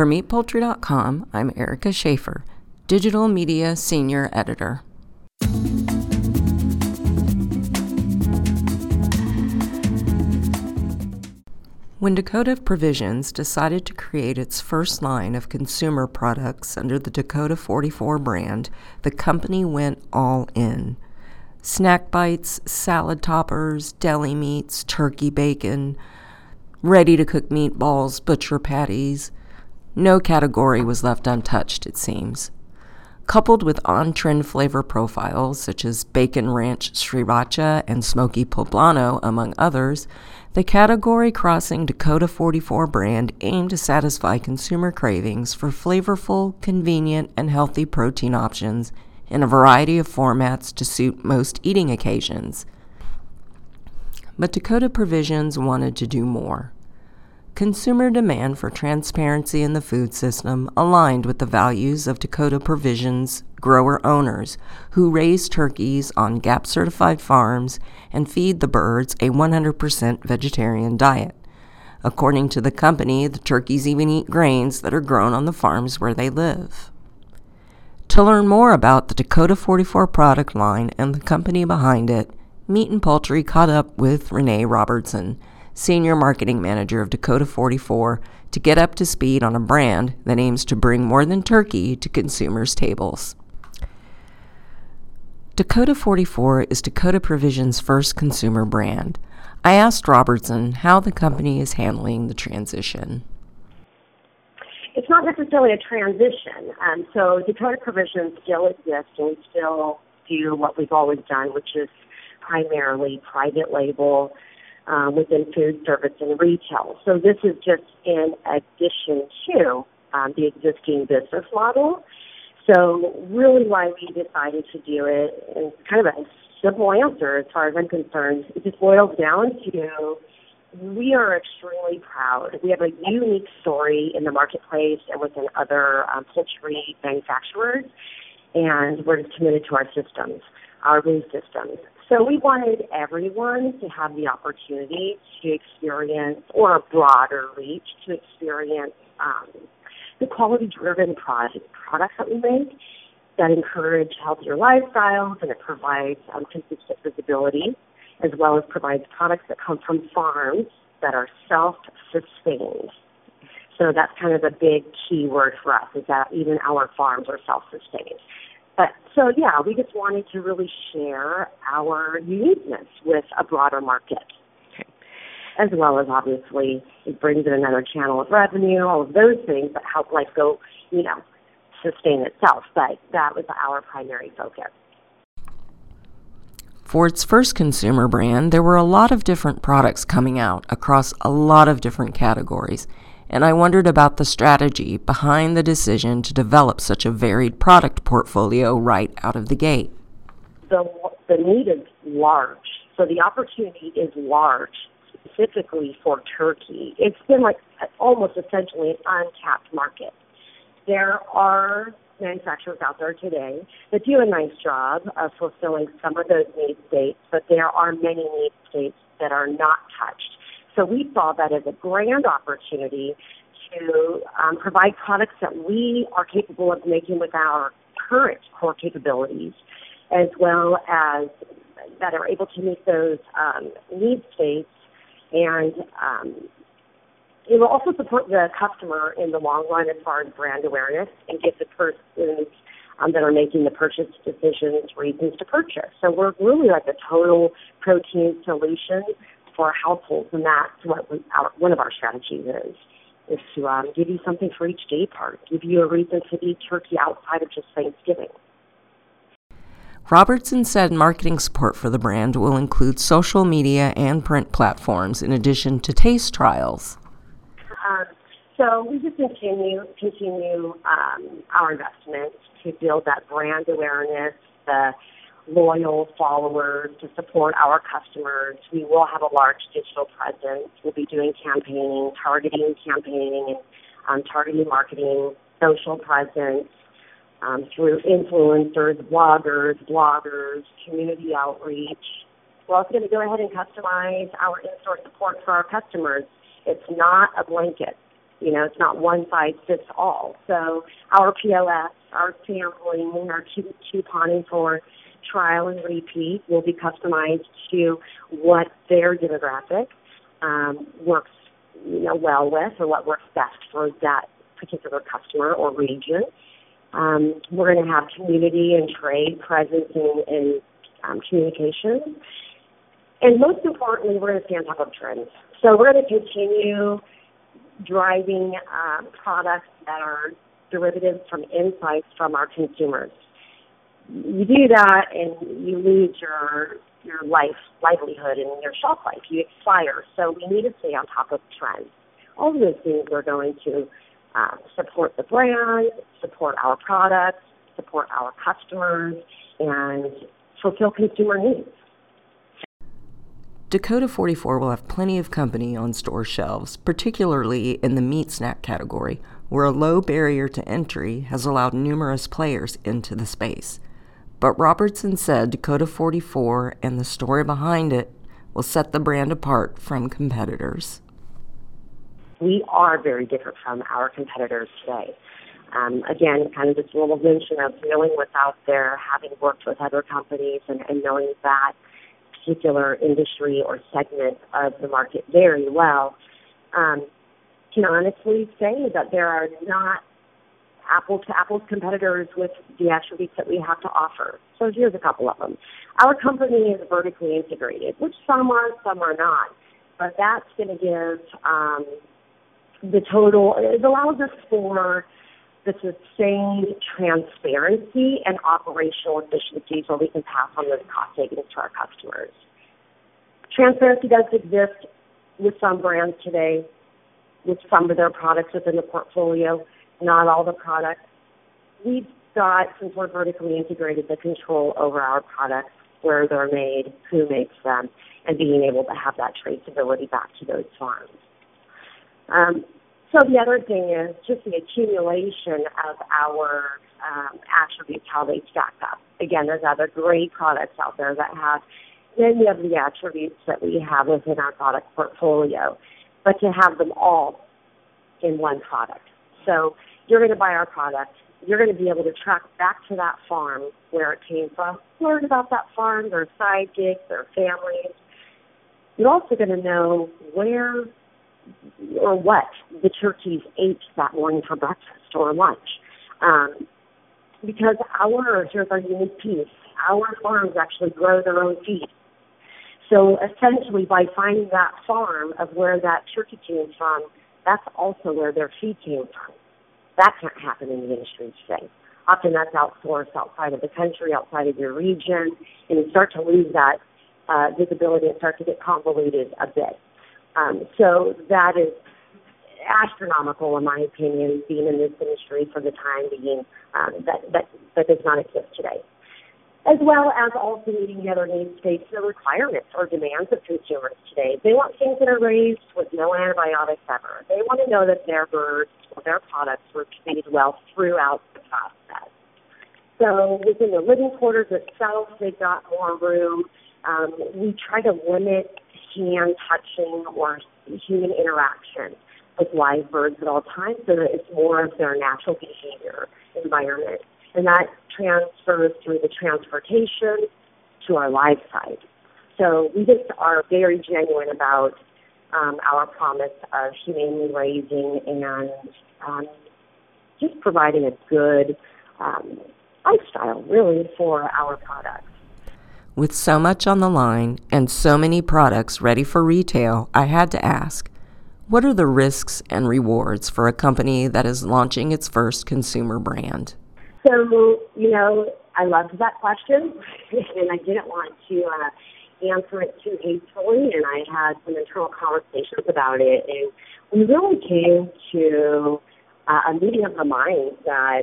For MeatPoultry.com, I'm Erica Shaffer, Digital Media Senior Editor. When Dakota Provisions decided to create its first line of consumer products under the Dakota 44 brand, the company went all in. Snack bites, salad toppers, deli meats, turkey bacon, ready to cook meatballs, butcher patties. No category was left untouched, it seems. Coupled with on trend flavor profiles such as bacon ranch sriracha and smoky poblano, among others, the category crossing Dakota 44 brand aimed to satisfy consumer cravings for flavorful, convenient, and healthy protein options in a variety of formats to suit most eating occasions. But Dakota Provisions wanted to do more. Consumer demand for transparency in the food system aligned with the values of Dakota Provisions grower owners who raise turkeys on GAP certified farms and feed the birds a 100% vegetarian diet. According to the company, the turkeys even eat grains that are grown on the farms where they live. To learn more about the Dakota 44 product line and the company behind it, Meat and Poultry caught up with Renee Robertson Senior Marketing Manager of Dakota 44, to get up to speed on a brand that aims to bring more than turkey to consumers' tables. Dakota 44 is Dakota Provisions' first consumer brand. I asked Robertson how the company is handling the transition. It's not necessarily a transition. Um, so Dakota Provisions still exists and we still do what we've always done, which is primarily private label um, within food service and retail. So this is just in addition to um, the existing business model. So really why we decided to do it is kind of a simple answer as far as I'm concerned. It just boils down to we are extremely proud. We have a unique story in the marketplace and within other um, poultry manufacturers, and we're committed to our systems, our lean systems. So we wanted everyone to have the opportunity to experience, or a broader reach, to experience um, the quality-driven product, products that we make that encourage healthier lifestyles and it provides um, consistent visibility, as well as provides products that come from farms that are self-sustained. So that's kind of a big key word for us is that even our farms are self-sustained. But so yeah, we just wanted to really share our uniqueness with a broader market. As well as obviously it brings in another channel of revenue, all of those things that help life go, you know, sustain itself. But that was our primary focus. For its first consumer brand, there were a lot of different products coming out across a lot of different categories and I wondered about the strategy behind the decision to develop such a varied product portfolio right out of the gate. The, the need is large, so the opportunity is large specifically for turkey. It's been like almost essentially an untapped market. There are manufacturers out there today that do a nice job of fulfilling some of those need states, but there are many need states that are not touched so we saw that as a grand opportunity to um, provide products that we are capable of making with our current core capabilities, as well as that are able to meet those um, need states and um, it will also support the customer in the long run as far as brand awareness and give the persons um, that are making the purchase decisions reasons to purchase. So we're really like a total protein solution for households, and that's what we, our, one of our strategies is, is to um, give you something for each day part, give you a reason to eat turkey outside of just Thanksgiving. Robertson said marketing support for the brand will include social media and print platforms in addition to taste trials. Um, so we just continue continue um, our investment to build that brand awareness, the loyal followers to support our customers. We will have a large digital presence. We'll be doing campaigning, targeting campaigning, and um, targeting marketing, social presence um, through influencers, bloggers, bloggers, community outreach. We're also going to go ahead and customize our in-store support for our customers. It's not a blanket. You know, it's not one size fits all. So our POS, our sampling, our couponing for trial and repeat will be customized to what their demographic um, works, you know, well with, or what works best for that particular customer or region. Um, we're going to have community and trade presence in, in um, communication. And most importantly, we're going to stay on top of trends. So we're going to continue driving um, products that are derivatives from insights from our consumers. You do that and you lose your your life livelihood and your shelf life. You expire. So we need to stay on top of trends. All of those things are going to um, support the brand, support our products, support our customers, and fulfill consumer needs. Dakota 44 will have plenty of company on store shelves, particularly in the meat snack category, where a low barrier to entry has allowed numerous players into the space. But Robertson said Dakota 44 and the story behind it will set the brand apart from competitors. We are very different from our competitors today. Um, again, kind of this little mention of knowing what's out there, having worked with other companies, and, and knowing that particular industry or segment of the market very well, um, can honestly say that there are not apple to apples competitors with the attributes that we have to offer. So here's a couple of them. Our company is vertically integrated, which some are, some are not. But that's going to give um, the total, it allows us for the sustained transparency and operational efficiencies where we can pass on those cost savings to our customers. Transparency does exist with some brands today, with some of their products within the portfolio, not all the products. We've got, since we're vertically integrated, the control over our products, where they're made, who makes them, and being able to have that traceability back to those farms. Um, so the other thing is just the accumulation of our um, attributes, how they stack up. Again, there's other great products out there that have many of the attributes that we have within our product portfolio, but to have them all in one product. So you're going to buy our product. You're going to be able to track back to that farm where it came from, learn about that farm, their side gigs, their families. You're also going to know where or what the turkeys ate that morning for breakfast or lunch. Um, because our, here's our unique piece, our farms actually grow their own feed. So essentially, by finding that farm of where that turkey came from, that's also where their feed came from. That can't happen in the industry today. Often that's outsourced outside of the country, outside of your region, and you start to lose that uh, visibility and start to get convoluted a bit. Um, so that is astronomical, in my opinion, being in this industry for the time being. Um, that that that does not exist as well as also meeting the other needs states the requirements or demands of consumers today. They want things that are raised with no antibiotics ever. They want to know that their birds or their products were treated well throughout the process. So within the living quarters itself, they've got more room. Um, we try to limit hand touching or human interaction with live birds at all times so that it's more of their natural behavior environment. And that transfers through the transportation to our live side. So we just are very genuine about um, our promise of humanely raising and um, just providing a good um, lifestyle, really, for our products. With so much on the line and so many products ready for retail, I had to ask what are the risks and rewards for a company that is launching its first consumer brand? So, you know, I loved that question, and I didn't want to uh, answer it too hastily, and I had some internal conversations about it, and we really came to uh, a meeting of the minds that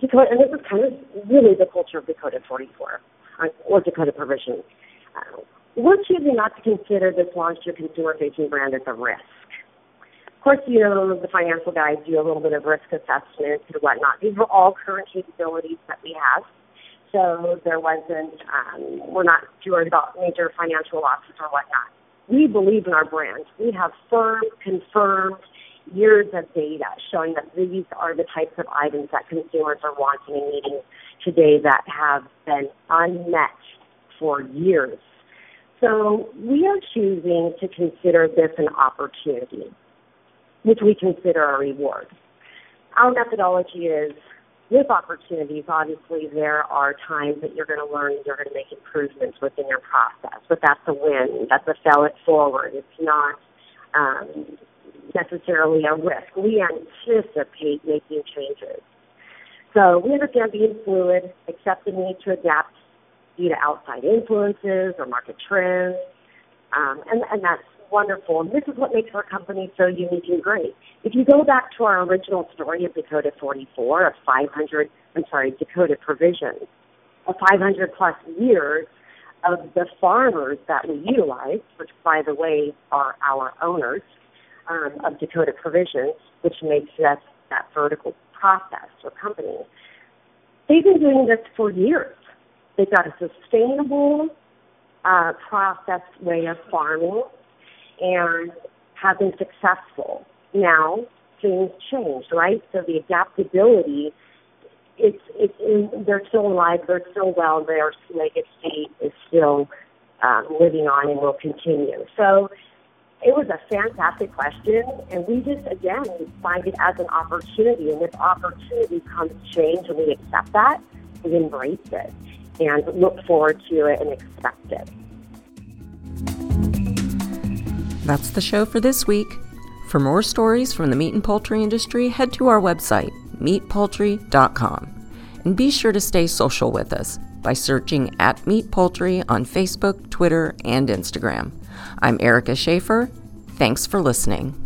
Dakota, and this is kind of really the culture of Dakota 44 or Dakota Provision. Uh, we're choosing not to consider this launch to a consumer-facing brand as a risk. Course, you know, the financial guys do a little bit of risk assessment and whatnot. These are all current capabilities that we have. So there wasn't, um, we're not worried about major financial losses or whatnot. We believe in our brand. We have firm, confirmed, years of data showing that these are the types of items that consumers are wanting and needing today that have been unmet for years. So we are choosing to consider this an opportunity, which we consider a reward. Our methodology is with opportunities, obviously there are times that you're going to learn, you're going to make improvements within your process, but that's a win. That's a sell it forward. It's not um, necessarily a risk. We anticipate making changes. So we understand being fluid, accept the need to adapt due to outside influences or market trends, um, and, and that's wonderful. And this is what makes our company so unique and great. If you go back to our original story of Dakota 44 of 500, I'm sorry, Dakota provisions, of 500 plus years of the farmers that we utilize, which by the way are our owners um, of Dakota provisions, which makes us that vertical process or company. They've been doing this for years. They've got a sustainable uh, way of farming and have been successful. Now things change, right? So the adaptability, it's it's in, they're still alive, they're still well, their legacy is still um, living on and will continue. So it was a fantastic question, and we just again find it as an opportunity, and with opportunity comes change, and we accept that, we embrace it, and look forward to it and expect it. That's the show for this week. For more stories from the meat and poultry industry, head to our website, meatpoultry.com. And be sure to stay social with us by searching at Meat Poultry on Facebook, Twitter, and Instagram. I'm Erica Shaffer. Thanks for listening.